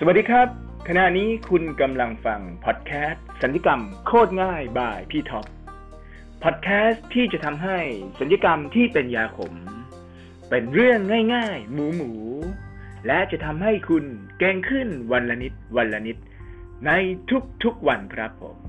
สวัสดีครับ ขณะนี้คุณกำลังฟังพอดแคสต์สัญญกรรมโคตรง่ายบายพี่ท็อปพอดแคสต์ที่จะทำให้สัญญกรรมที่เป็นยาขม เป็นเรื่องง่ายๆ หมูหมู และจะทำให้คุณเก่งขึ้นวันละนิดวันละนิด ในทุกๆวันครับผม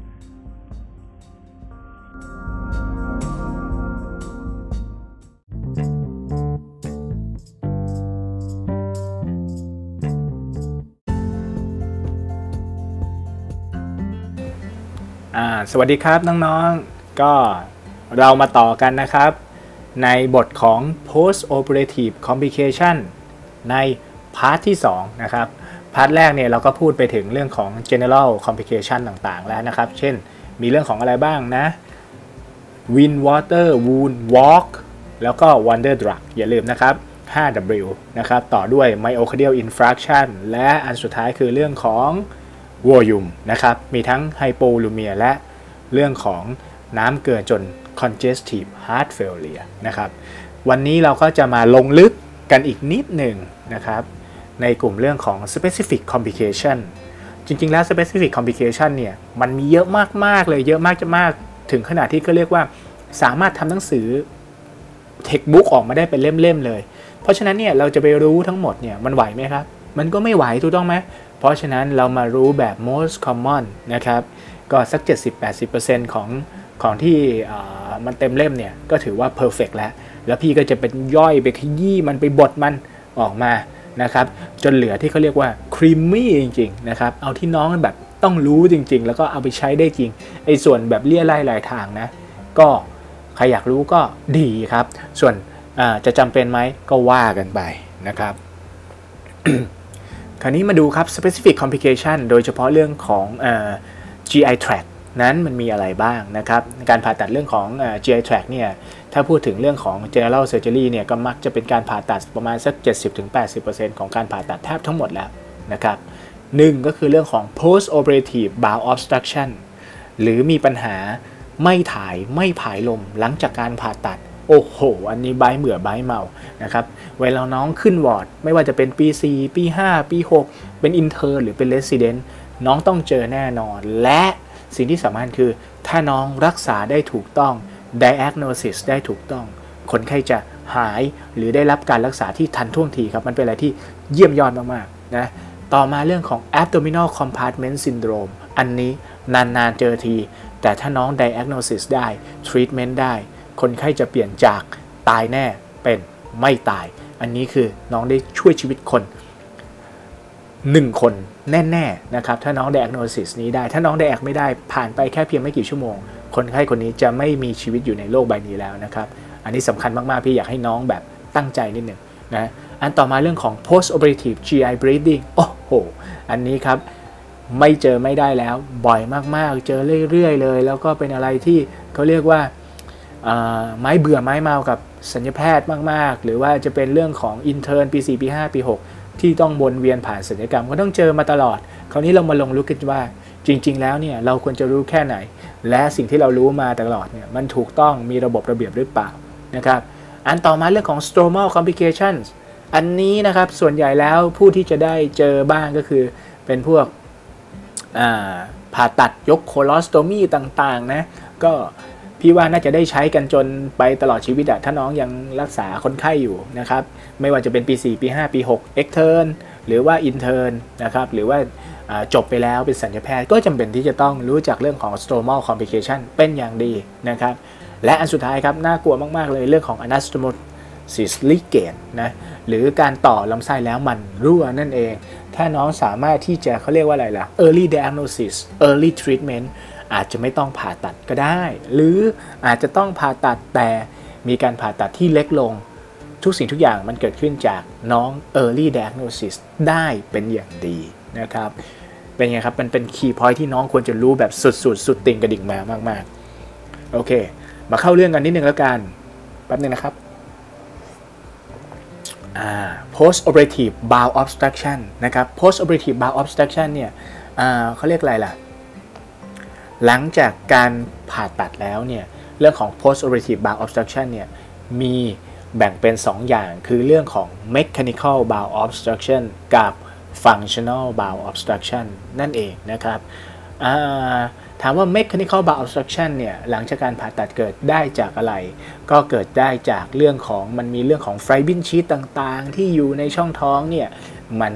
อ่าสวัสดีครับน้องๆ ก็เรามาต่อกันนะครับ ในบทของ post operative complication ใน part ที่ 2 นะครับ part แรกเนี่ยเราก็พูดไปถึงเรื่องของ general complication ต่างๆ แล้วนะครับ เช่นมีเรื่องของอะไรบ้างนะ wind water wound walk แล้วก็ wonder drug อย่าลืมนะครับ 5W นะครับ ต่อด้วย myocardial infarction และอันสุดท้ายคือเรื่องของ วอลยุมนะครับ มีทั้งไฮโปลูเมียและเรื่องของน้ำเกินจน congestive heart failure นะครับ วันนี้เราก็จะมาลงลึกกันอีกนิดหนึ่งนะครับ ในกลุ่มเรื่องของ specific complication จริง ๆ แล้ว specific complication เนี่ย มันมีเยอะมาก ๆ เลย เยอะมากจะมาก ถึงขนาดที่ก็เรียกว่าสามารถทำหนังสือเทคบุ๊กออกมาได้เป็นเล่ม ๆ เลย เพราะฉะนั้นเนี่ย เราจะไปรู้ทั้งหมดเนี่ย มันไหวไหมครับ มันก็ไม่ไหวถูกต้องไหม เพราะฉะนั้นเรามารู้แบบ most common นะครับก็สัก 70-80%ของของที่มันเต็มเล่มเนี่ยก็ถือว่า perfect แล้ว แล้วพี่ก็จะเป็นย่อยไปขยี้มันไปบดมันออกมานะครับจนเหลือที่เขาเรียกว่า creamy จริงๆนะครับเอาที่น้องแบบต้องรู้จริง ๆ แล้วก็เอาไปใช้ได้จริงไอ้ส่วนแบบเลี่ยไล่ลายทางนะก็ใครอยากรู้ก็ดีครับ ส่วนจะจำเป็นไหมก็ว่ากันไปนะครับ คราวนี้มาดูครับ specific complication โดยเฉพาะเรื่องของอ GI tract นั้นมันมีอะไรบ้างนะครับ การผ่าตัดเรื่องของอ GI tract เนี่ยถ้าพูดถึงเรื่องของ general surgery เนี่ยก็มักจะเป็นการผ่าตัดประมาณสัก 70-80%ของการผ่าตัดแทบทั้งหมดแล้วนะครับหนึ่งก็คือเรื่องของ post operative bowel obstruction หรือมีปัญหาไม่ถ่ายไม่ผายลมหลังจากการผ่าตัด โอ้โห อันนี้ใบเบื่อใบเมานะครับเวลาน้องขึ้นวอร์ด ไม่ว่าจะเป็นปี 4 ปี 5 ปี 6 เป็น intern หรือเป็น resident น้องต้องเจอแน่นอน และสิ่งที่สำคัญคือ ถ้าน้องรักษาได้ถูกต้อง diagnosis ได้ถูกต้อง คนไข้จะหายหรือได้รับการรักษาที่ทันท่วงทีครับ มันเป็นอะไรที่เยี่ยมยอดมากๆนะต่อมาเรื่องของ abdominal compartment syndrome อันนี้นานๆเจอที แต่ถ้าน้อง diagnosis ได้ treatment ได้ คนไข้จะเปลี่ยนจากตายแน่เป็นไม่ตาย อันนี้คือน้องได้ช่วยชีวิตคน1คนแน่ๆนะครับ ถ้าน้อง diagnosis นี้ได้ ถ้าน้อง diag ไม่ได้ผ่านไปแค่เพียงไม่กี่ชั่วโมง คนไข้คนนี้จะไม่มีชีวิตอยู่ในโลกใบนี้แล้วนะครับ อันนี้สำคัญมากๆ พี่อยากให้น้องแบบตั้งใจนิดหนึ่งนะอันต่อมาเรื่องของ post operative GI bleeding โอ้โห อันนี้ครับ ไม่เจอไม่ได้แล้วบ่อยมากๆ เจอเรื่อยๆ เลย แล้วก็เป็นอะไรที่เขาเรียกว่า ไม้เบื่อไม้เมากับสัญญแพทย์มาก ๆ หรือว่าจะเป็นเรื่องของอินเทอร์นปี4ปี5ปี6 ที่ต้องวนเวียนผ่านศัลยกรรมก็ต้องเจอมาตลอด คราวนี้เรามาลงลึกกันว่า จริง ๆ แล้วเนี่ยเราควรจะรู้แค่ไหน และสิ่งที่เรารู้มาตลอดเนี่ยมันถูกต้องมีระบบระเบียบหรือเปล่านะครับอันต่อมาเรื่องของ stromal complications อันนี้นะครับส่วนใหญ่แล้วผู้ที่จะได้เจอบ้างก็คือเป็นพวกผ่าตัดยกโคลอสโตมีต่างๆนะก็ พี่ว่าน่าจะได้ใช้กันจนไปตลอดชีวิตอะถ้าน้องยังรักษาคนไข้อยู่นะครับ ไม่ว่าจะเป็นปี 4 ปี 5 ปี 6 extern หรือว่า intern นะครับ หรือว่าจบไปแล้วเป็นสัญญาแพทย์ก็จำเป็นที่จะต้องรู้จักเรื่องของ stromal complication เป็นอย่างดีนะครับ และอันสุดท้ายครับ น่ากลัวมาก ๆ เลยเรื่องของ anastomosis ligate นะหรือการต่อลำไส้แล้วมันรั่วนั่นเอง ถ้าน้องสามารถที่จะเขาเรียกว่าอะไรล่ะ early diagnosis early treatment อาจจะไม่ต้องผ่าตัดก็ได้ หรืออาจจะต้องผ่าตัดแต่มีการผ่าตัดที่เล็กลง ทุกสิ่งทุกอย่างมันเกิดขึ้นจากน้อง early diagnosis ได้เป็นอย่างดีนะครับเป็นไงครับ มันเป็น key point ที่น้องควรจะรู้แบบสุดๆสุดติ่งกระดิ่งมวมากๆ โอเค มาเข้าเรื่องกันนิดนึงแล้วกัน แป๊บนึงนะครับ post operative bowel obstruction นะครับ post operative bowel obstruction เนี่ยเขาเรียกอะไรล่ะ หลังจากการผ่าตัดแล้วเนี่ยเรื่องของ post operative bowel obstruction เนี่ยมีแบ่งเป็น 2 อย่างคือเรื่องของ mechanical bowel obstruction กับ functional bowel obstruction นั่นเองนะครับถามว่า mechanical bowel obstruction เนี่ยหลังจากการผ่าตัดเกิดได้จากอะไร ก็เกิดได้จากเรื่องของมันมีเรื่องของไฟบินชีตต่างๆ ที่อยู่ในช่องท้องเนี่ยมัน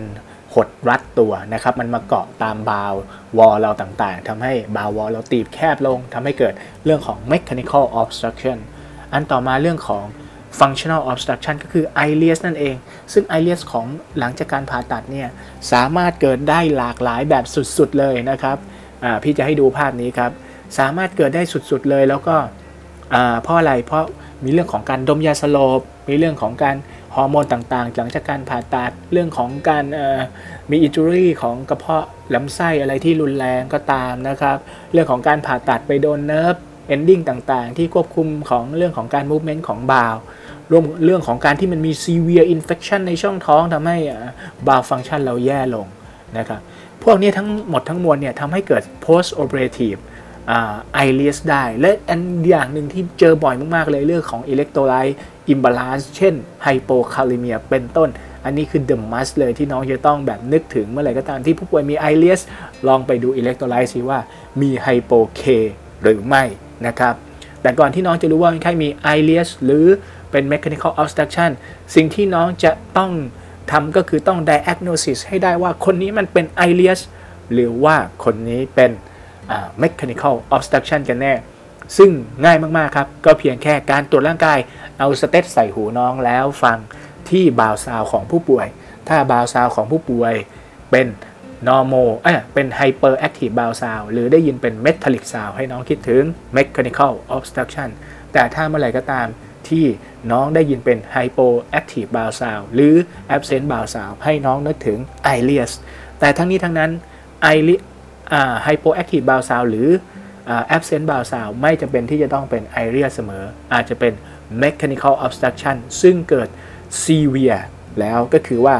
หดรัดตัวนะครับมันมาเกาะตามบาววอลเราต่างๆทำให้บาววอลเราตีบแคบลงทำให้เกิดเรื่องของ mechanical obstruction อันต่อมาเรื่องของ functional obstruction ก็คือ ileus นั่นเอง ซึ่ง ileus ของหลังจากการผ่าตัดเนี่ยสามารถเกิดได้หลากหลายแบบสุดๆเลยนะครับพี่จะให้ดูภาพนี้ครับ สามารถเกิดได้สุดๆเลยแล้วก็เพราะอะไรเพราะมีเรื่องของการดมยาสลบ มีเรื่องของการ ฮอร์โมนต่างๆ หลังจากการผ่าตัดเรื่องของการมีอิจูรี่ของกระเพาะลำไส้อะไรที่รุนแรงก็ตามนะครับ เรื่องของการผ่าตัดไปโดน nerve ending ต่างๆ ที่ควบคุมของเรื่องของการ movement ของ bowel รวมเรื่องของการที่มันมี severe infection ในช่องท้องทำให้ bowel function เราแย่ลงนะครับพวกนี้ทั้งหมดทั้งมวลเนี่ยทำให้เกิด post operative ileus ได้ และอันอย่างหนึ่งที่เจอบ่อยมาก ๆ เลยเรื่องของ electrolyte imbalance เช่น hypokalemia เป็นต้น อันนี้คือ the must เลยที่น้องจะต้องแบบนึกถึงเมื่อไหร่ก็ตามที่ผู้ป่วยมี ileusลองไปดู electrolyte สิว่ามี hypo K หรือไม่นะครับแต่ก่อนที่น้องจะรู้ว่าคนไข้มี ileus หรือเป็น mechanical obstruction สิ่งที่น้องจะต้องทำก็คือต้อง diagnosis ให้ได้ว่าคนนี้มันเป็น i l e s หรือว่าคนนี้เป็น mechanical obstruction กันแน่ ซึ่งง่ายมาก ๆ ครับ ก็เพียงแค่การตรวจร่างกาย เอา stet ใส่หูน้องแล้วฟังที่ bowel sound ของผู้ป่วย ถ้าบาวซาวของผู้ป่วยเป็น normal เอ้เป็น hyperactive bowel sound หรือได้ยินเป็น metallic sound ให้น้องคิดถึง mechanical obstruction แต่ถ้าเมื่อไหร่ก็ตามที่น้องได้ยินเป็น hypoactive bowel sound หรือ absent bowel sound ให้น้องนึกถึง ileus แต่ทั้งนี้ทั้งนั้น hypoactive bowel sound หรือ absent bowel sound ไม่จำเป็นที่จะต้องเป็น ileus เสมอ อาจจะเป็น mechanical obstruction ซึ่งเกิด severe แล้วก็คือว่า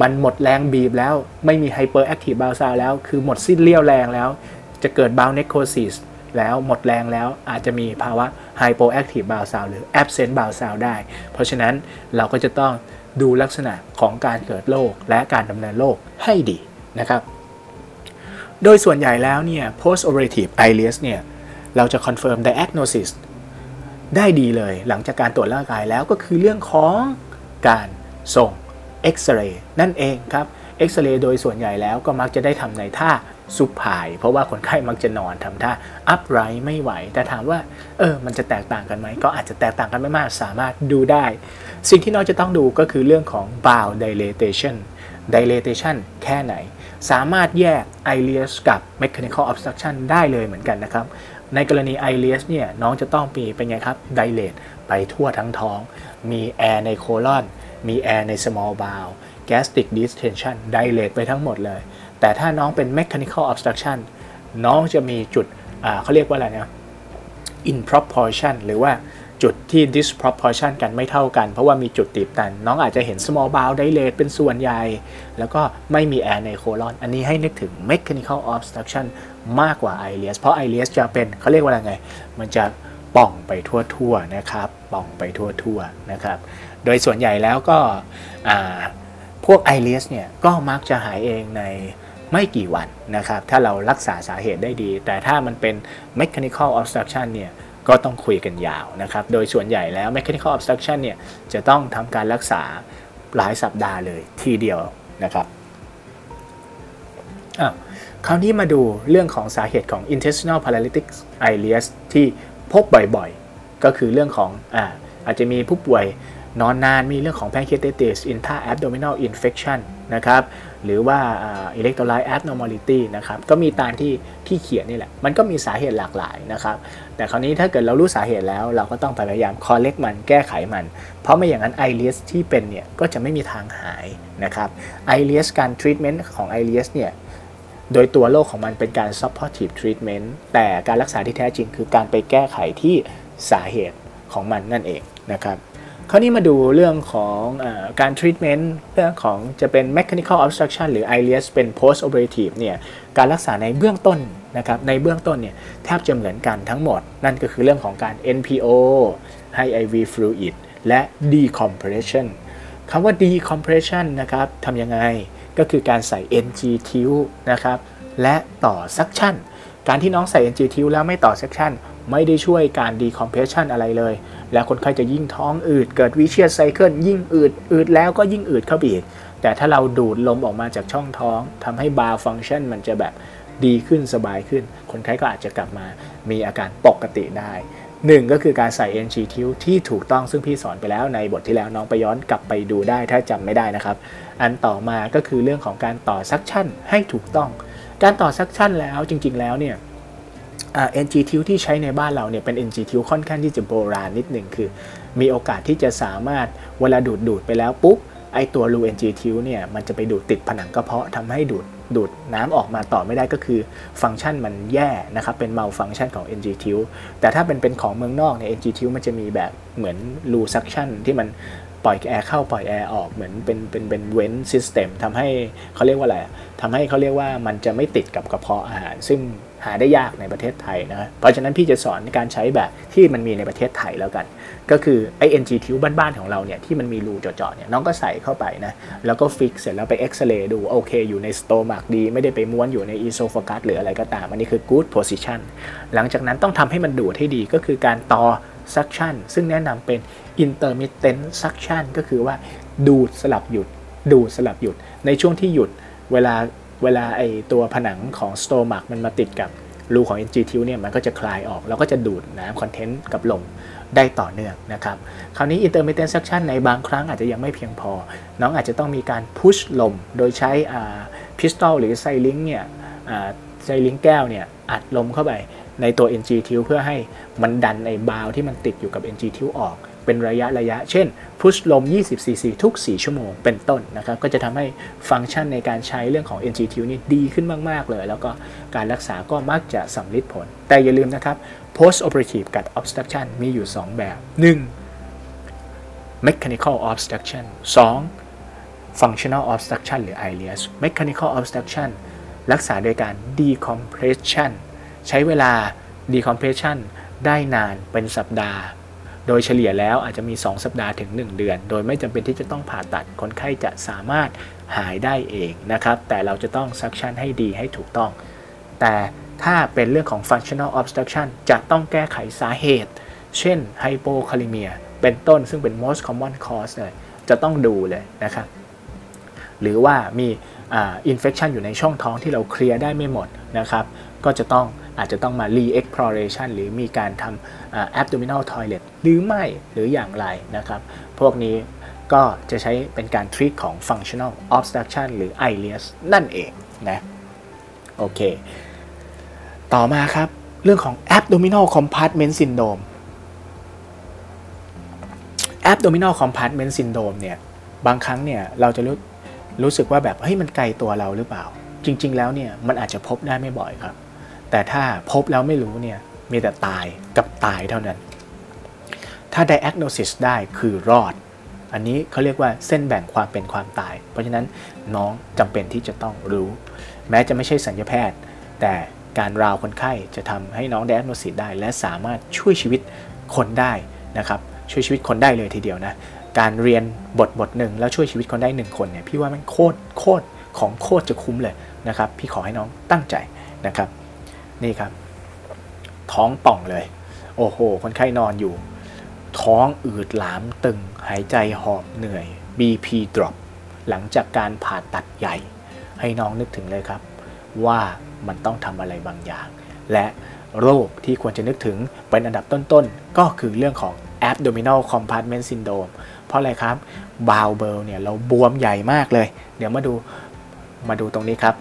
มันหมดแรงบีบแล้วไม่มี hyperactive bowel sound แล้ว คือหมดสิ้นเลี้ยวแรงแล้ว จะเกิด bowel necrosis แล้วหมดแรงแล้วอาจจะมีภาวะ hypoactive bowel sound หรือ absent bowel sound ได้ เพราะฉะนั้นเราก็จะต้องดูลักษณะของการเกิดโรคและการดำเนินโรคให้ดีนะครับ โดยส่วนใหญ่แล้วเนี่ย post operative i l e s เนี่ยเราจะ confirm diagnosis ได้ดีเลยหลังจากการตรวจร่างกายแล้วก็คือเรื่องของการส่งเอ็กซเรย์นั่นเองครับเอ็กซเรย์โดยส่วนใหญ่แล้วก็มักจะได้ทำในท่าซุปพาย เพราะว่าคนไข้มักจะนอนทำท่าอัพไรไม่ไหว แต่ถามว่า เออ มันจะแตกต่างกันไหม ก็อาจจะแตกต่างกันไม่มาก สามารถดูได้ สิ่งที่น้องจะต้องดูก็คือเรื่องของ bowel dilatation dilatation แค่ไหน สามารถแยก ileus กับ mechanical obstruction ได้เลยเหมือนกันนะครับ ในกรณี ileus เนี่ยน้องจะต้องมีเป็นไงครับ dilate ไปทั่วทั้งท้อง มีแอร์ในโคลอน มีแอร์ใน small bowel gastric distension dilate ไปทั้งหมดเลย แต่ถ้าน้องเป็น mechanical obstruction น้องจะมีจุดเขาเรียกว่าอะไรนะ in proportion หรือว่า จุดที่ disproportion กันไม่เท่ากัน เพราะว่ามีจุดตีบตัน น้องอาจจะเห็น small bowel dilate เป็นส่วนใหญ่ แล้วก็ไม่มี air ในโคลอน อันนี้ให้นึกถึง mechanical obstruction มากกว่า ileus เพราะ ileus จะเป็นเขาเรียกว่าอะไรไง มันจะป่องไปทั่วๆนะครับป่องไปทั่วๆนะครับ โดยส่วนใหญ่แล้วก็พวก i l e s เนี่ยก็มักจะหายเองในไม่กี่วันนะครับ ถ้าเรารักษาสาเหตุได้ดี แต่ถ้ามันเป็น mechanical obstruction เนี่ย ก็ต้องคุยกันยาวนะครับ โดยส่วนใหญ่แล้ว mechanical obstruction เนี่ยจะต้องทำการรักษาหลายสัปดาห์เลยทีเดียวนะครับอ้าวคราวนี้มาดูเรื่องของสาเหตุของ intestinal paralytic ileus ที่พบบ่อยๆ ก็คือเรื่องของอ่าอาจจะมีผู้ป่วย นอนนานมีเรื่องของ pancreatitis intra-abdominal infection นะครับหรือว่า electrolyte abnormality นะครับก็มีตามที่ที่เขียนนี่แหละ มันก็มีสาเหตุหลากหลายนะครับ แต่คราวนี้ถ้าเกิดเรารู้สาเหตุแล้ว เราก็ต้องพยายาม correct มันแก้ไขมัน เพราะไม่อย่างนั้น i l e s ที่เป็นเนี่ย ก็จะไม่มีทางหายนะครับ i l e s การ treatment ของ i l e s เนี่ยโดยตัวโรคของมันเป็นการ supportive treatment แต่การรักษาที่แท้จริงคือการไปแก้ไขที่สาเหตุของมันนั่นเองนะครับ คราวนี้มาดูเรื่องของอการทรีทเมนต์เรื่องของจะเป็น mechanical obstruction หรือ ileus เป็น post operative เนี่ยการรักษาในเบื้องต้นนะครับในเบื้องต้นเนี่ยแทบจะเหมือนกันทั้งหมด นั่นก็คือเรื่องของการ NPO ให้ IV fluid และ decompression คำว่า decompression นะครับทำยังไงก็คือการใส่ NG ทิวนะครับและต่อ suction การที่น้องใส่ NG ทิวแล้วไม่ต่อ suction ไม่ได้ช่วยการ decompression อะไรเลย แล้วคนไข้จะยิ่งท้องอืด เกิด vicious cycle ยิ่งอืดอืดแล้วก็ยิ่งอืดเข้าไปอีก แต่ถ้าเราดูดลมออกมาจากช่องท้องทำให้ bowel function มันจะแบบดีขึ้นสบายขึ้น คนไข้ก็อาจจะกลับมามีอาการปกติได้หนึ่งก็คือการใส่ NG ทิวที่ถูกต้องซึ่งพี่สอนไปแล้วในบทที่แล้วน้องไปย้อนกลับไปดูได้ถ้าจำไม่ได้นะครับ อันต่อมาก็คือเรื่องของการต่อ suction ให้ถูกต้อง การต่อ suction แล้วจริง ๆ แล้วเนี่ย NG ทิวที่ใช้ในบ้านเราเนี่ยเป็น NG ทิวค่อนข้างที่จะโบราณนิดหนึ่งคือ มีโอกาสที่จะสามารถเวลาดูดดูดไปแล้วปุ๊บไอตัวรู NG ทิวเนี่ยมันจะไปดูดติดผนังกระเพาะทำให้ดูดดูดน้ำออกมาต่อไม่ได้ก็คือฟังก์ชันมันแย่นะครับ เป็น malfunction ของ NG t i l แต่ถ้าเป็นเป็นของเมืองนอกเนี่ย NG t i l มันจะมีแบบเหมือนรู suction ที่มันปล่อยแอร์เข้าปล่อยแอร์ออกเหมือนเป็นเป็นเป็น vent system ทำให้เขาเรียกว่าอะไรทำให้เขาเรียกว่ามันจะไม่ติดกับกระเพาะอาหาร ซึ่ง หาได้ยากในประเทศไทยนะเพราะฉะนั้นพี่จะสอนการใช้แบบที่มันมีในประเทศไทยแล้วกัน ก็คือไอ NG ทิวบ้านๆของเราเนี่ยที่มันมีรูเจาะๆเนี่ยน้องก็ใส่เข้าไปนะแล้วก็ฟิกเสร็จแล้วไปเอ็กซเรย์ดูโอเค อยู่ในสโตมักดี ไม่ได้ไปม้วนอยู่ในอีโซฟกัสหรืออะไรก็ตาม อันนี้คือ good position หลังจากนั้นต้องทำให้มันดูดให้ดีก็คือการต่อ suction ซึ่งแนะนำเป็น intermittent suction ก็คือว่าดูดสลับหยุด ดูดสลับหยุดในช่วงที่หยุดเวลา เวลาไอตัวผนังของสโตมักมันมาติดกับรูของ NG ทิวเนี่ยมันก็จะคลายออก แล้วก็จะดูดน้ำ content กับลมได้ต่อเนื่องนะครับ คราวนี้ intermittent suction ในบางครั้งอาจจะยังไม่เพียงพอ น้องอาจจะต้องมีการ push ลม โดยใช้ piston หรือ syringe เนี่ย syringe แก้วเนี่ยอัดลมเข้าไปในตัว NG ทิวเพื่อให้มันดันไอ้ bowel ที่มันติดอยู่กับ NG tube ออก เป็นระยะระยะ เช่น push ลม 20 cc ทุก 4 ชั่วโมงเป็นต้นนะครับ ก็จะทำให้ฟังก์ชันในการใช้เรื่องของ NGT นี่ดีขึ้นมาก ๆ เลย แล้วก็การรักษาก็มักจะสำลิดผล แต่อย่าลืมนะครับ post operative กับ obstruction มีอยู่ 2 แบบ 1. mechanical obstruction 2. functional obstruction หรือ ileus mechanical obstruction รักษาโดยการ decompression ใช้เวลา decompression ได้นานเป็นสัปดาห์ โดยเฉลี่ยแล้วอาจจะมี 2 สัปดาห์ถึง 1 เดือน โดยไม่จำเป็นที่จะต้องผ่าตัดคนไข้จะสามารถหายได้เองนะครับ แต่เราจะต้องซักชันให้ดีให้ถูกต้อง แต่ถ้าเป็นเรื่องของ functional obstruction จะต้องแก้ไขสาเหตุ เช่น hypokalemia เป็นต้นซึ่งเป็น most common cause เลยจะต้องดูเลยนะครับ หรือว่ามีอินเฟคชันอยู่ในช่องท้องที่เราเคลียร์ได้ไม่หมดนะครับ ก็จะต้องอาจจะต้องมา re-exploration หรือมีการทำ abdominal toilet หรือไม่หรืออย่างไรนะครับ พวกนี้ก็จะใช้เป็นการ treat ของ functional obstruction หรือ ileus นั่นเองนะโอเค ต่อมาครับเรื่องของ abdominal compartment syndrome abdominal compartment syndrome เนี่ยบางครั้งเนี่ยเราจะรู้รู้สึกว่าแบบเฮ้ยมันไกลตัวเราหรือเปล่า จริง ๆ แล้วเนี่ยมันอาจจะพบได้ไม่บ่อยครับ แต่ถ้าพบแล้วไม่รู้เนี่ยมีแต่ตายกับตายเท่านั้น ถ้า diagnosis ได้คือรอด อันนี้เขาเรียกว่าเส้นแบ่งความเป็นความตาย เพราะฉะนั้นน้องจำเป็นที่จะต้องรู้ แม้จะไม่ใช่สัญญาแพทย์ แต่การราวคนไข้จะทำให้น้อง diagnosis ได้ และสามารถช่วยชีวิตคนได้นะครับช่วยชีวิตคนได้เลยทีเดียวนะการเรียนบทบทหนึ่งแล้วช่วยชีวิตคนได้หนึ่งคนเนี่ยพี่ว่ามันโคตรโคตรของโคตรจะคุ้มเลยนะครับ พี่ขอให้น้องตั้งใจนะครับ นี่ครับ ท้องป่องเลย โอ้โห คนไข้นอนอยู่ ท้องอืดหลามตึง หายใจหอบเหนื่อย BP drop หลังจากการผ่าตัดใหญ่ ให้น้องนึกถึงเลยครับ ว่ามันต้องทำอะไรบางอย่าง และโรคที่ควรจะนึกถึงเป็นอันดับต้นๆ ก็คือเรื่องของ abdominal compartment syndrome เพราะอะไรครับbowel เนี่ยเราบวมใหญ่มากเลย เดี๋ยวมาดูมาดูตรงนี้ครับ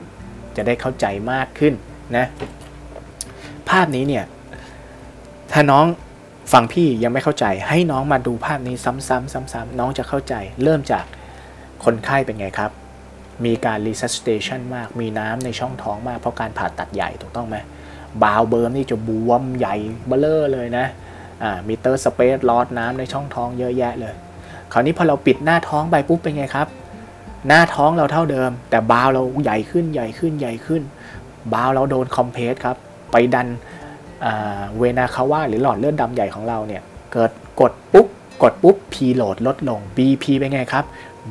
จะได้เข้าใจมากขึ้นนะ ภาพนี้เนี่ย ถ้าน้องฟังพี่ยังไม่เข้าใจ ให้น้องมาดูภาพนี้ซ้ำๆซ้ำๆน้องจะเข้าใจ เริ่มจากคนไข้เป็นไงครับ มีการ resuscitation มาก มีน้ำในช่องท้องมาก เพราะการผ่าตัดใหญ่ถูกต้องไหม bowel นี่จะบวมใหญ่เบ้อเร่อเลยนะอ่ามีเตอร์สเปซลอดน้ำในช่องท้องเยอะแยะเลย คราวนี้พอเราปิดหน้าท้องไปปุ๊บเป็นไงครับ หน้าท้องเราเท่าเดิม แต่บาวเราใหญ่ขึ้นใหญ่ขึ้นใหญ่ขึ้น บาวเราโดนคอมเพรสครับ ไปดันเวนาคาว่าหรือหลอดเลือดดำใหญ่ของเราเนี่ย เกิดกดปุ๊บ กดปุ๊บ P โหลดลดลง BP เป็นไงครับ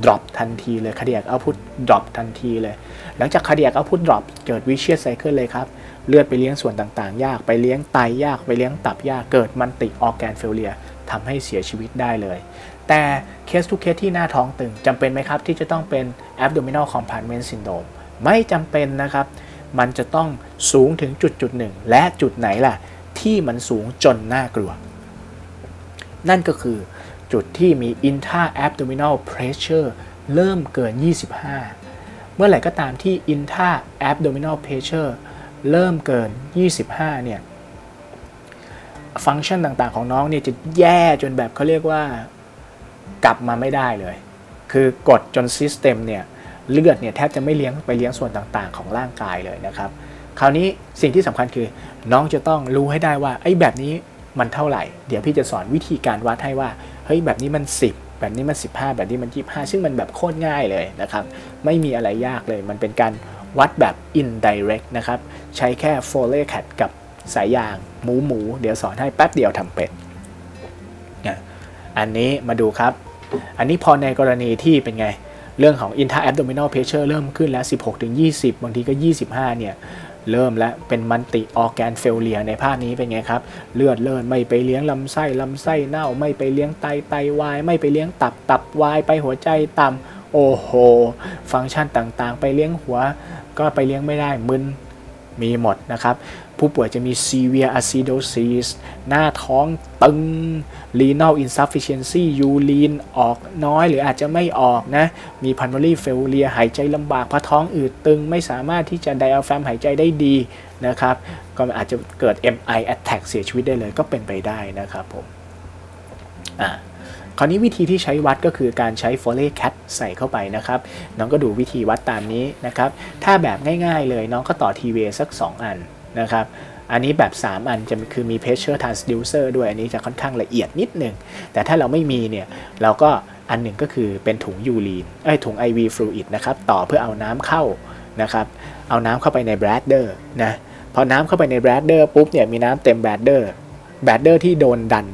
drop ทันทีเลย cardiac output drop ทันทีเลย หลังจาก cardiac output drop เกิด vicious cycle เลยครับ เลือดไปเลี้ยงส่วนต่างๆ ยาก ไปเลี้ยงไตยาก ไปเลี้ยงตับยาก เกิดมันติ organ failure ทำให้เสียชีวิตได้เลย แต่เคสทุกเคสที่หน้าท้องตึงจำเป็นไหมครับ ที่จะต้องเป็น abdominal compartment syndrome ไม่จำเป็นนะครับ มันจะต้องสูงถึงจุดจุดหนึ่งและจุดไหนล่ะ ที่มันสูงจนน่ากลัว นั่นก็คือจุดที่มี intra abdominal pressure เริ่มเกิน 25 เมื่อไหร่ก็ตามที่ intra abdominal pressure เริ่มเกิน 25 เนี่ย ฟังก์ชันต่างๆของน้องเนี่ยจะแย่จนแบบเขาเรียกว่ากลับมาไม่ได้เลย คือกดจนซิสเต็มเนี่ย เลือดเนี่ยแทบจะไม่เลี้ยงไปเลี้ยงส่วนต่างๆ ของร่างกายเลยนะครับ คราวนี้สิ่งที่สำคัญคือน้องจะต้องรู้ให้ได้ว่าไอ้แบบนี้มันเท่าไหร่ เดี๋ยวพี่จะสอนวิธีการวัดให้ว่าเฮ้ยแบบนี้มัน 10 แบบนี้มัน 15 แบบนี้มัน 25 ซึ่งมันแบบโคตรง่ายเลยนะครับ ไม่มีอะไรยากเลย มันเป็นการวัดแบบ indirect นะครับ ใช้แค่ f o l e cat กับสายยางหมูหมู เดี๋ยวสอนให้แป๊บเดียวทำเป็นอันนี้มาดูครับ อันนี้พอในกรณีที่เป็นไง เรื่องของ intra abdominal pressure เริ่มขึ้นแล้ว 16-20 บางทีก็ 25 เนี่ย เริ่มแล้วเป็นมันติออแกนเฟลเลียในภาพนี้เป็นไงครับ เลือดเลือดไม่ไปเลี้ยงลำไส้ลำไส้เน่าไม่ไปเลี้ยงไตไตวาย ไม่ไปเลี้ยงตับตับวาย ไปหัวใจต่ำโอ้โห ฟังก์ชันต่างๆ ไปเลี้ยงหัว ก็ไปเลี้ยงไม่ได้มึนมีหมดนะครับ ผู้ป่วยจะมี severe acidosis หน้าท้องตึง renal insufficiency ยูรีนออกน้อยหรืออาจจะไม่ออกนะ มี pulmonary failure หายใจลำบากเพราะท้องอืดตึง ไม่สามารถที่จะ diaphragm หายใจได้ดีนะครับ ก็อาจจะเกิด MI attack เสียชีวิตได้เลยก็เป็นไปได้นะครับผมอ่าคราวนี้วิธีที่ใช้วัดก็คือการใช้ Foley Cat ใส่เข้าไปนะครับ น้องก็ดูวิธีวัดตามนี้นะครับ ถ้าแบบง่ายๆเลยน้องก็ต่อทีวีสัก 2 อัน นะครับอันนี้แบบ 3 อันจะคือมี pressure transducer ด้วยอันนี้จะค่อนข้างละเอียดนิดหนึ่ง แต่ถ้าเราไม่มีเนี่ยเราก็อันหนึ่งก็คือเป็นถุงยูรีนไอ้ถุง IV fluid นะครับต่อเพื่อเอาน้ำเข้านะครับเอาน้ำเข้าไปใน bladder นะพอน้ำเข้าไปใน bladder ปุ๊บเนี่ยมีน้ำเต็ม bladder bladder ที่โดนดัน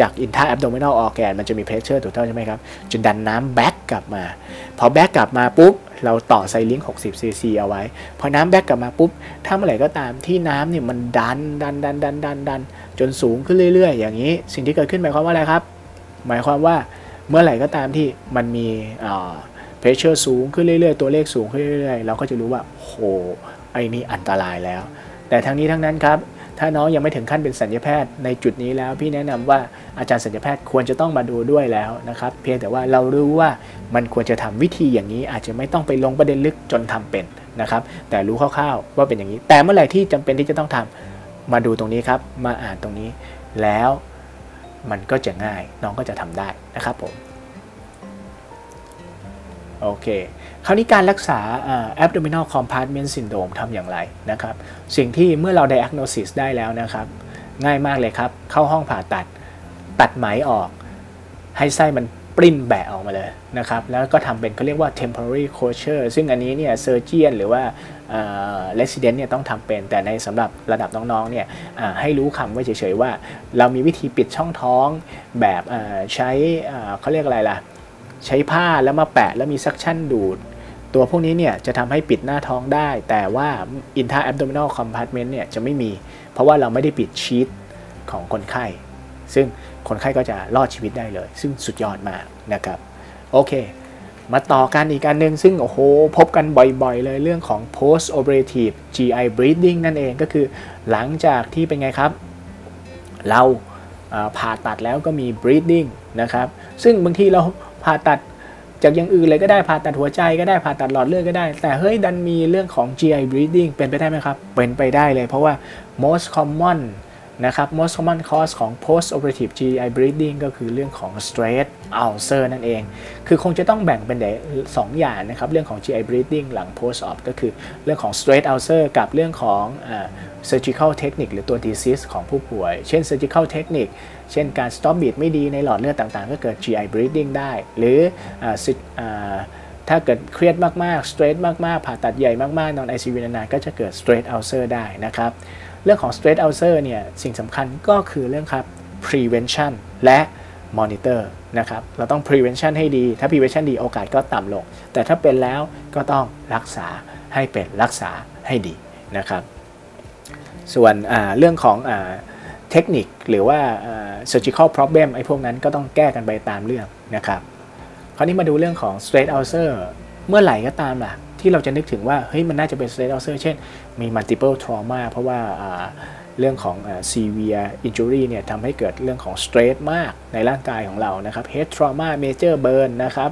จาก intra abdominal organ มันจะมี pressure ถูกต้องใช่ไหมครับจนดันน้ำ back กลับมา พอ back กลับมาปุ๊บ เราต่อไซลิง60 cc เอาไว้ พอน้ำ back กลับมาปุ๊บ ถ้าเมื่อไหร่ก็ตามที่น้ำเนี่ยมันดันดันดันดันดันดันจนสูงขึ้นเรื่อย ๆ อย่างนี้สิ่งที่เกิดขึ้นหมายความว่าอะไรครับ หมายความว่าเมื่อไหร่ก็ตามที่มันมี pressure สูงขึ้นเรื่อย ๆ ตัวเลขสูงขึ้นเรื่อยๆเราก็จะรู้ว่าโหไอ้นี่อันตรายแล้ว แต่ทั้งนี้ทั้งนั้นครับ ถ้าน้องยังไม่ถึงขั้นเป็นสัญญแพทย์ในจุดนี้แล้ว พี่แนะนำว่าอาจารย์สัญญแพทย์ควรจะต้องมาดูด้วยแล้วนะครับเพียงแต่ว่าเรารู้ว่ามันควรจะทำวิธีอย่างนี้ อาจจะไม่ต้องไปลงประเด็นลึกจนทำเป็นนะครับแต่รู้คร่าวๆว่าเป็นอย่างนี้ แต่เมื่อไหร่ที่จำเป็นที่จะต้องทำมาดูตรงนี้ครับมาอ่านตรงนี้แล้วมันก็จะง่ายน้องก็จะทำได้นะครับผมโอเค คราวนี้การรักษา abdominal compartment syndrome ทำอย่างไรนะครับ สิ่งที่เมื่อเรา diagnosis ได้แล้วนะครับ ง่ายมากเลยครับ เข้าห้องผ่าตัด ตัดไหมออก ให้ไส้มันปริ้นแบะออกมาเลยนะครับ แล้วก็ทำเป็นเขาเรียกว่า temporary closure ซึ่งอันนี้เนี่ย surgeon หรือว่า resident เนี่ยต้องทำเป็น แต่ในสำหรับระดับน้องๆ เนี่ยให้รู้คำไว้เฉยๆ ว่า เรามีวิธีปิดช่องท้องแบบใช้เขาเรียกอะไรล่ะ ใช้ผ้าแล้วมาแปะแล้วมีซักชั่นดูด ตัวพวกนี้เนี่ยจะทำให้ปิดหน้าท้องได้ แต่ว่า intra abdominal compartment เนี่ยจะไม่มี เพราะว่าเราไม่ได้ปิดชีตของคนไข้ ซึ่งคนไข้ก็จะรอดชีวิตได้เลย ซึ่งสุดยอดมากนะครับ โอเค มาต่อกันอีกอันหนึ่งซึ่ง โอ้โห พบกันบ่อยๆ เลยเรื่องของ post operative GI bleeding นั่นเองก็คือหลังจากที่เป็นไงครับ เราผ่าตัดแล้วก็มี bleeding นะครับ ซึ่งบางทีเราผ่าตัด จากอย่างอื่นเลยก็ได้ผ่าตัดหัวใจก็ได้ผ่าตัดหลอดเลือดก็ได้ แต่เฮ้ยดันมีเรื่องของ GI bleeding เป็นไปได้ไหมครับ เป็นไปได้เลยเพราะว่า most common นะครับ most common cause ของ post operative GI bleeding ก็คือเรื่องของ stress ulcer นั่นเอง คือคงจะต้องแบ่งเป็นเดสองอย่างนะครับ เรื่องของ GI bleeding หลัง post op ก็คือเรื่องของ stress ulcer กับเรื่องของ surgical technique หรือตัว disease ของผู้ป่วย เช่น surgical technique เช่นการ stop beat ไม่ดีในหลอดเลือดต่างๆ ก็เกิด GI bleeding ได้ หรือถ้าเกิดเครียดมากๆ stress มากๆ ผ่าตัดใหญ่มากๆ นอน ICU นานๆ ก็จะเกิด stress ulcer ได้นะครับ เรื่องของ stress ulcer เนี่ย สิ่งสำคัญก็คือเรื่องครับ prevention และ monitor นะครับ เราต้อง prevention ให้ดี ถ้า prevention ดีโอกาสก็ต่ำลง แต่ถ้าเป็นแล้วก็ต้องรักษาให้เป็นรักษาให้ดีนะครับ ส่วนเรื่องของ เทคนิคหรือว่า surgical problem ไอ้พวกนั้นก็ต้องแก้กันไปตามเรื่องนะครับคราวนี้มาดูเรื่องของ straight ulcer เมื่อไหร่ก็ตามล่ะที่เราจะนึกถึงว่าเฮ้ยมันน่าจะเป็น straight ulcer เช่นมี multiple trauma เพราะว่าเรื่องของ severe injury เนี่ยทำให้เกิดเรื่องของ stress มากในร่างกายของเรานะครับ head trauma major burn นะครับ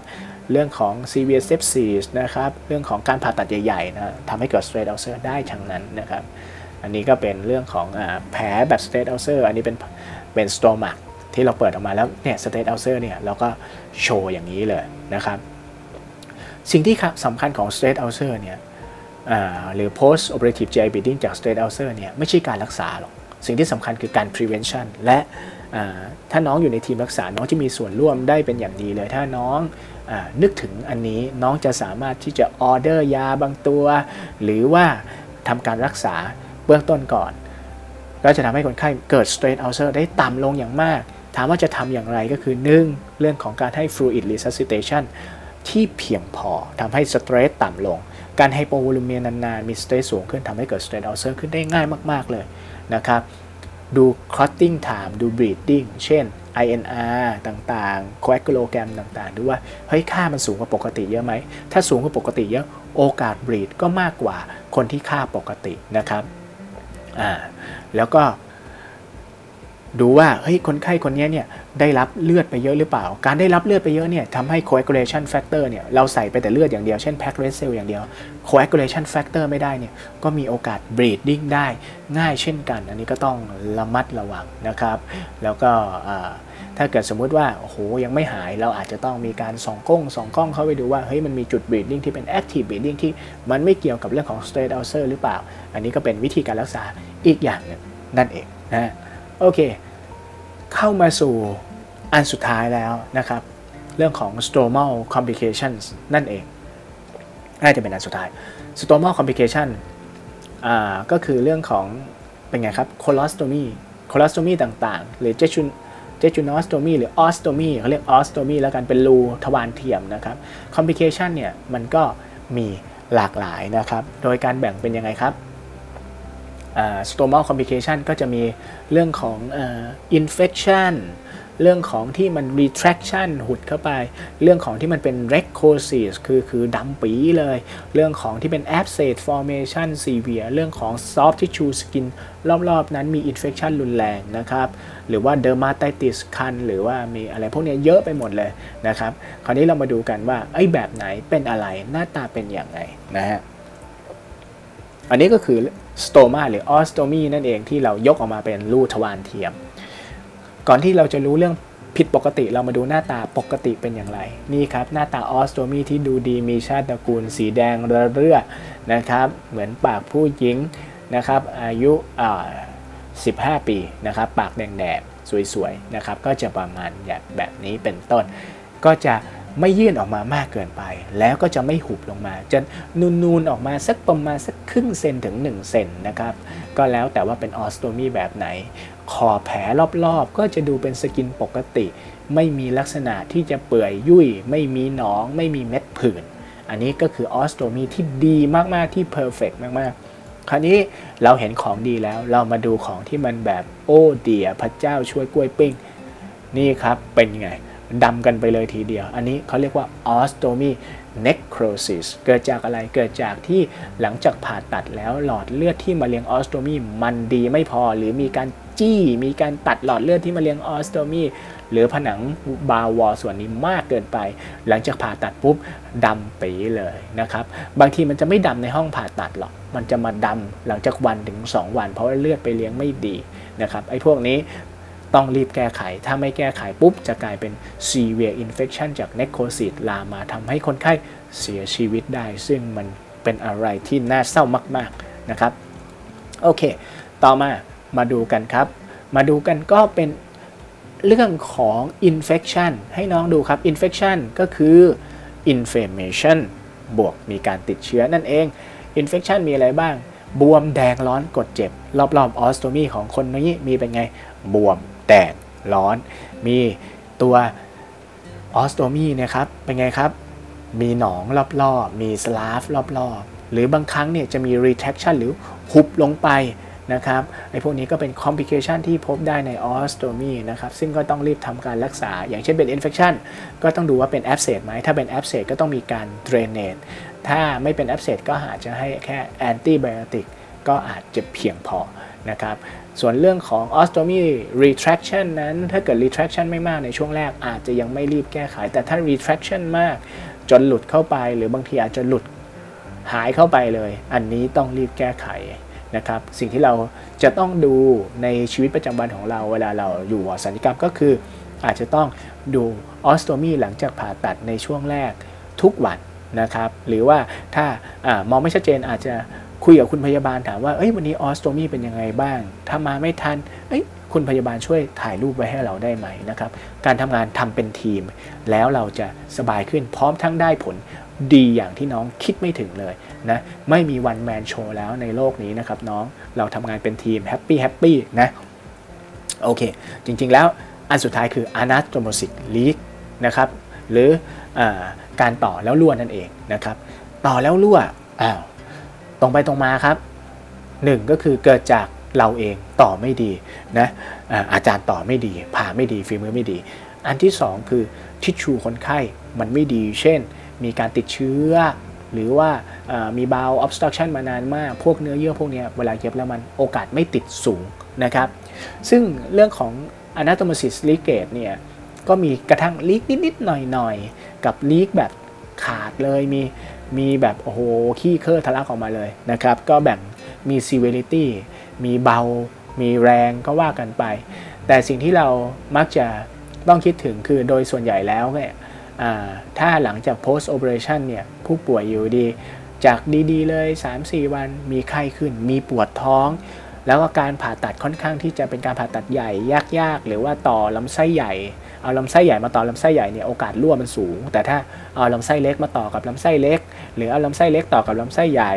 เรื่องของ severe sepsis นะครับ เรื่องของการผ่าตัดใหญ่ๆนะทำให้เกิด straight ulcer ได้ทั้งนั้นนะครับ อันนี้ก็เป็นเรื่องของแผลแบบ straight ulcer อันนี้เป็นเป็น stomach ที่เราเปิดออกมาแล้วเนี่ย straight ulcer เนี่ยเราก็โชว์อย่างนี้เลยนะครับสิ่งที่สำคัญของ straight ulcer เนี่ยหรือ post operative GI bleeding จาก straight ulcer เนี่ยไม่ใช่การรักษาหรอก สิ่งที่สำคัญคือการ prevention และถ้าน้องอยู่ในทีมรักษา น้องจะมีส่วนร่วมได้เป็นอย่างดีเลย ถ้าน้องอนึกถึงอันนี้น้องจะสามารถที่จะออเดอร์ยาบางตัว หรือว่าทำการรักษา เบื้องต้นก่อน ก็จะทำให้คนไข้เกิด straight ulcer ได้ต่ำลงอย่างมาก ถามว่าจะทำอย่างไรก็คือ 1. เรื่องของการให้ fluid resuscitation ที่เพียงพอทำให้ stress ต่ำลง การ hypovolemia นานๆ มี stress สูงขึ้นทำให้เกิด stress ulcer ขึ้นได้ง่ายมาก ๆ เลยนะครับ ดู clotting time ดู bleeding เช่น INR ต่างๆ coagulogram ต่างๆ ดูว่า เฮ้ย ค่ามันสูงกว่าปกติเยอะไหม ถ้าสูงกว่าปกติเยอะ โอกาส bleed ก็มากกว่าคนที่ค่าปกตินะครับ อ่าแล้วก็ดูว่าเฮ้ยคนไข้คนนี้เนี่ยได้รับเลือดไปเยอะหรือเปล่า การได้รับเลือดไปเยอะเนี่ยทำให้ coagulation factor เนี่ยเราใส่ไปแต่เลือดอย่างเดียว เช่น pack red cell อย่างเดียว coagulation factor ไม่ได้เนี่ยก็มีโอกาส bleeding ได้ง่ายเช่นกัน อันนี้ก็ต้องระมัดระวังนะครับ แล้วก็ถ้าเกิดสมมุติว่าโอ้โหยังไม่หายเราอาจจะต้องมีการส่องกล้องส่องกล้องเข้าไปดูว่าเฮ้ยมันมีจุด bleeding ที่เป็น active bleeding ที่มันไม่เกี่ยวกับเรื่องของ straight ulcer หรือเปล่า อันนี้ก็เป็นวิธีการรักษา อีกอย่างหนึ่งนั่นเองนะโอเค เข้ามาสู่อันสุดท้ายแล้วนะครับ เรื่องของ stromal complications นั่นเอง น่าจะเป็นอันสุดท้าย stromal complication อ่าก็คือเรื่องของเป็นไงครับ colostomy colostomy ต่างๆ หรือ jejunostomy หรือ ostomy เขาเรียก ostomy แล้วกันเป็นรูทวารเทียมนะครับ complication เนี่ยมันก็มีหลากหลายนะครับ โดยการแบ่งเป็นยังไงครับ stromal complication ก็จะมีเรื่องของ infection เรื่องของที่มัน retraction หุดเข้าไป เรื่องของที่มันเป็น recursive คือคือดำปีเลย เรื่องของที่เป็น abscess formation severe เรื่องของ soft tissue skin รอบๆ นั้นมี infection รุนแรงนะครับ หรือว่า dermatitis คัน หรือว่ามีอะไรพวกนี้เยอะไปหมดเลยนะครับ คราวนี้เรามาดูกันว่าไอ้แบบไหนเป็นอะไรหน้าตาเป็นอย่างไรนะฮะ อันนี้ก็คือสโตมาหรือออสโตมีนั่นเองที่เรายกออกมาเป็นรูทวารเทียม ก่อนที่เราจะรู้เรื่องผิดปกติเรามาดูหน้าตาปกติเป็นอย่างไร นี่ครับ หน้าตาออสโตมีที่ดูดีมีชาติตระกูล สีแดงเรื่อๆนะครับ เหมือนปากผู้หญิงนะครับ อายุอ่า15 ปีนะครับ ปากแดงๆสวยๆนะครับ ก็จะประมาณแบบนี้เป็นต้น ก็จะ ไม่ยื่นออกมามากเกินไป แล้วก็จะไม่หุบลงมา จะนูนๆออกมาสักประมาณสักครึ่งเซนถึง 1 เซนนะครับ ก็แล้วแต่ว่าเป็น ostomy แบบไหน ขอบแผลรอบๆ ก็จะดูเป็น skin ปกติ ไม่มีลักษณะที่จะเปื่อยยุ่ย ไม่มีหนอง ไม่มีเม็ดผื่น อันนี้ก็คือ ostomy ที่ดีมากๆที่ perfect มากๆ คราวนี้เราเห็นของดีแล้วเรามาดูของที่มันแบบโอ้เดียพระเจ้าช่วยกล้วยปิ้ง นี่ครับเป็นไง ดำกันไปเลยทีเดียว อันนี้เขาเรียกว่า ostomy necrosis เกิดจากอะไรเกิดจากที่หลังจากผ่าตัดแล้วหลอดเลือดที่มาเลี้ยง ostomy มันดีไม่พอหรือมีการจี้มีการตัดหลอดเลือดที่มาเลี้ยง ostomy หรือผนังบาวอส่วนนี้มากเกินไป หลังจากผ่าตัดปุ๊บดำปีเลยนะครับ บางทีมันจะไม่ดำในห้องผ่าตัดหรอก มันจะมาดำหลังจากวันถึง 2 วัน เพราะว่าเลือดไปเลี้ยงไม่ดีนะครับไอ้พวกนี้ ต้องรีบแก้ไข ถ้าไม่แก้ไขปุ๊บ จะกลายเป็น severe infection จาก necrosis ลามมาทำให้คนไข้เสียชีวิตได้ ซึ่งมันเป็นอะไรที่น่าเศร้ามากๆนะครับ โอเค ต่อมามาดูกันครับ มาดูกันก็เป็นเรื่องของ infection ให้น้องดูครับ infection ก็คือ inflammation บวกมีการติดเชื้อนั่นเอง infection มีอะไรบ้าง บวมแดงร้อนกดเจ็บ รอบๆออสโตมีของคนนี้มีเป็นไง บวม แดงร้อน มีตัวออสโตมีนะครับ เป็นไงครับ มีหนองรอบๆ มีสลาฟรอบๆ หรือบางครั้งเนี่ยจะมี retraction หรือหุบลงไปนะครับ ไอ้พวกนี้ก็เป็น complication ที่พบได้ใน ostomy นะครับ ซึ่งก็ต้องรีบทำการรักษา อย่างเช่นเป็น infection ก็ต้องดูว่าเป็น abscess ไหม ถ้าเป็น abscess ก็ต้องมีการ drainage ถ้าไม่เป็น abscess ก็อาจจะให้แค่ antibiotic ก็อาจจะเพียงพอนะครับ ส่วนเรื่องของ ostomy retraction นั้น ถ้าเกิด retraction ไม่มากในช่วงแรกอาจจะยังไม่รีบแก้ไข แต่ถ้า retraction มากจนหลุดเข้าไป หรือบางทีอาจจะหลุดหายเข้าไปเลย อันนี้ต้องรีบแก้ไขนะครับ สิ่งที่เราจะต้องดูในชีวิตประจำวันของเราเวลาเราอยู่วอสัญญกรรมก็คือ อาจจะต้องดูออสโตมีหลังจากผ่าตัดในช่วงแรกทุกวันนะครับ หรือว่าถ้ามองไม่ชัดเจนอาจจะ คุยกับคุณพยาบาลถามว่าเอ้ยวันนี้ออสโตมีเป็นยังไงบ้าง ถ้ามาไม่ทันเอ้ยคุณพยาบาลช่วยถ่ายรูปไว้ให้เราได้ไหมนะครับ การทำงานทำเป็นทีม แล้วเราจะสบายขึ้นพร้อมทั้งได้ผลดีอย่างที่น้องคิดไม่ถึงเลยนะไม่มี one man show แล้วในโลกนี้นะครับน้องเราทำงานเป็นทีม happy happy นะโอเค จริงๆแล้วอันสุดท้ายคือ anastomosis leak นะครับหรือการต่อแล้วรั่วนั่นเองนะครับ ต่อแล้วรั่วอ้าว ตรงไปตรงมาครับหนึ่งก็คือเกิดจากเราเองต่อไม่ดีนะอาจารย์ต่อไม่ดีผ่าไม่ดีฝีมือไม่ดี อันที่ 2 คือทิชชูคนไข้มันไม่ดี เช่น มีการติดเชื้อ หรือว่ามีบาว obstruction มานานมาก พวกเนื้อเยื่อพวกนี้เวลาเย็บแล้วมันโอกาสไม่ติดสูงนะครับ ซึ่งเรื่องของ anatomosis leakage เนี่ยก็มีกระทั่งลีกนิด ๆ หน่อย ๆ กับลีกแบบ ขาดเลยมีมีแบบโอ้โหขี้เคอทะลักออกมาเลยนะครับ ก็แบ่งมี severity มีเบา มีแรงก็ว่ากันไป แต่สิ่งที่เรามักจะต้องคิดถึงคือโดยส่วนใหญ่แล้วเนี่ยถ้าหลังจาก post operation เนี่ยผู้ป่วยอยู่ดี จากดีๆเลย 3-4 วันมีไข้ขึ้น มีปวดท้อง แล้วก็การผ่าตัดค่อนข้างที่จะเป็นการผ่าตัดใหญ่ยากๆ หรือว่าต่อลำไส้ใหญ่ เอาลำไส้ใหญ่มาต่อลำไส้ใหญ่เนี่ยโอกาสรั่วมันสูง แต่ถ้าเอาลำไส้เล็กมาต่อกับลำไส้เล็ก หรือเอาลำไส้เล็กต่อกับลำไส้ใหญ่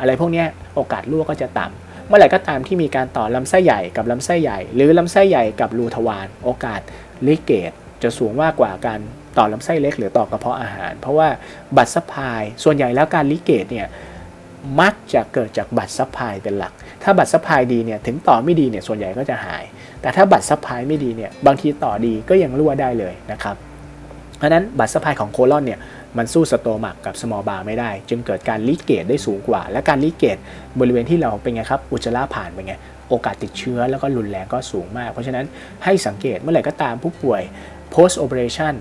อะไรพวกนี้โอกาสรั่วก็จะต่ำเมื่อไหร่ก็ตามที่มีการต่อลำไส้ใหญ่กับลำไส้ใหญ่ หรือลำไส้ใหญ่กับรูทวารโอกาส leakage จะสูงมากกว่าการต่อลำไส้เล็กหรือต่อกระเพาะอาหาร เพราะว่า blood supply ส่วนใหญ่แล้วการ leakage เนี่ยมักจะเกิดจาก blood supply เป็นหลัก ถ้า blood supply ดีเนี่ยถึงต่อไม่ดีเนี่ยส่วนใหญ่ก็จะหาย แต่ถ้า blood supply ไม่ดีเนี่ยบางทีต่อดีก็ยังรั่วได้เลยนะครับเพราะนั้น blood supply ของ colon เนี่ยมันสู้ stomach กับ small bowel ไม่ได้ จึงเกิดการ leakage ได้สูงกว่า และการ leakage บริเวณที่เราเป็นไงครับอุจจาระผ่านเป็นไงโอกาสติดเชื้อแล้วก็รุนแรงก็สูงมาก เพราะฉะนั้นให้สังเกตเมื่อไหร่ก็ตามผู้ป่วย post operation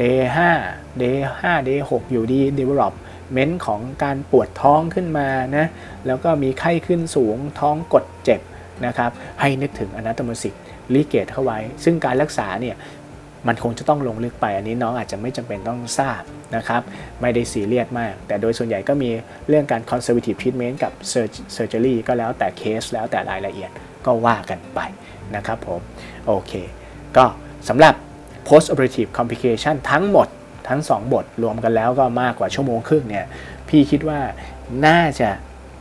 day 5 day 5 day 6 อยู่ดี development ของการปวดท้องขึ้นมานะแล้วก็มีไข้ขึ้นสูงท้องกดเจ็บนะครับให้นึกถึง anastomosis leakage เข้าไว้ ซึ่งการรักษาเนี่ยมันคงจะต้องลงลึกไปอันนี้น้องอาจจะไม่จำเป็นต้องทราบนะครับ ไม่ได้ซีเรียสมาก แต่โดยส่วนใหญ่ก็มีเรื่องการ conservative treatment กับ surgery ก็แล้วแต่เคสแล้วแต่รายละเอียดก็ว่ากันไปนะครับผม โอเค ก็สำหรับ post operative complication ทั้งหมดทั้ง 2 บทรวมกันแล้วก็มากกว่าชั่วโมงครึ่งเนี่ย พี่คิดว่าน่าจะ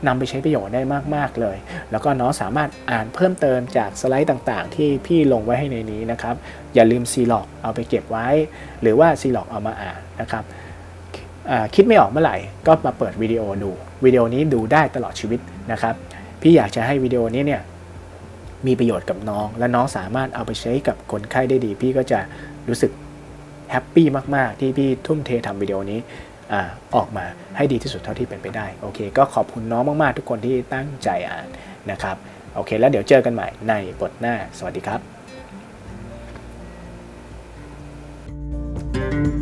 นำไปใช้ประโยชน์ได้มาก ๆ เลย แล้วก็น้องสามารถอ่านเพิ่มเติมจากสไลด์ต่างๆ ที่พี่ลงไว้ให้ในนี้นะครับ อย่าลืมซีล็อกเอาไปเก็บไว้ หรือว่าซีล็อกเอามาอ่านนะครับคิดไม่ออกเมื่อไหร่ ก็มาเปิดวิดีโอดู วิดีโอนี้ดูได้ตลอดชีวิตนะครับ พี่อยากจะให้วิดีโอนี้เนี่ยมีประโยชน์กับน้อง และน้องสามารถเอาไปใช้กับคนไข้ได้ดี พี่ก็จะรู้สึก happy มาก ๆ ที่พี่ทุ่มเททำวิดีโอนี้ ออกมาให้ดีที่สุดเท่าที่เป็นไปได้โอเค ก็ขอบคุณน้องมากๆ ทุกคนที่ตั้งใจอ่านนะครับโอเค แล้วเดี๋ยวเจอกันใหม่ในบทหน้า สวัสดีครับ thank you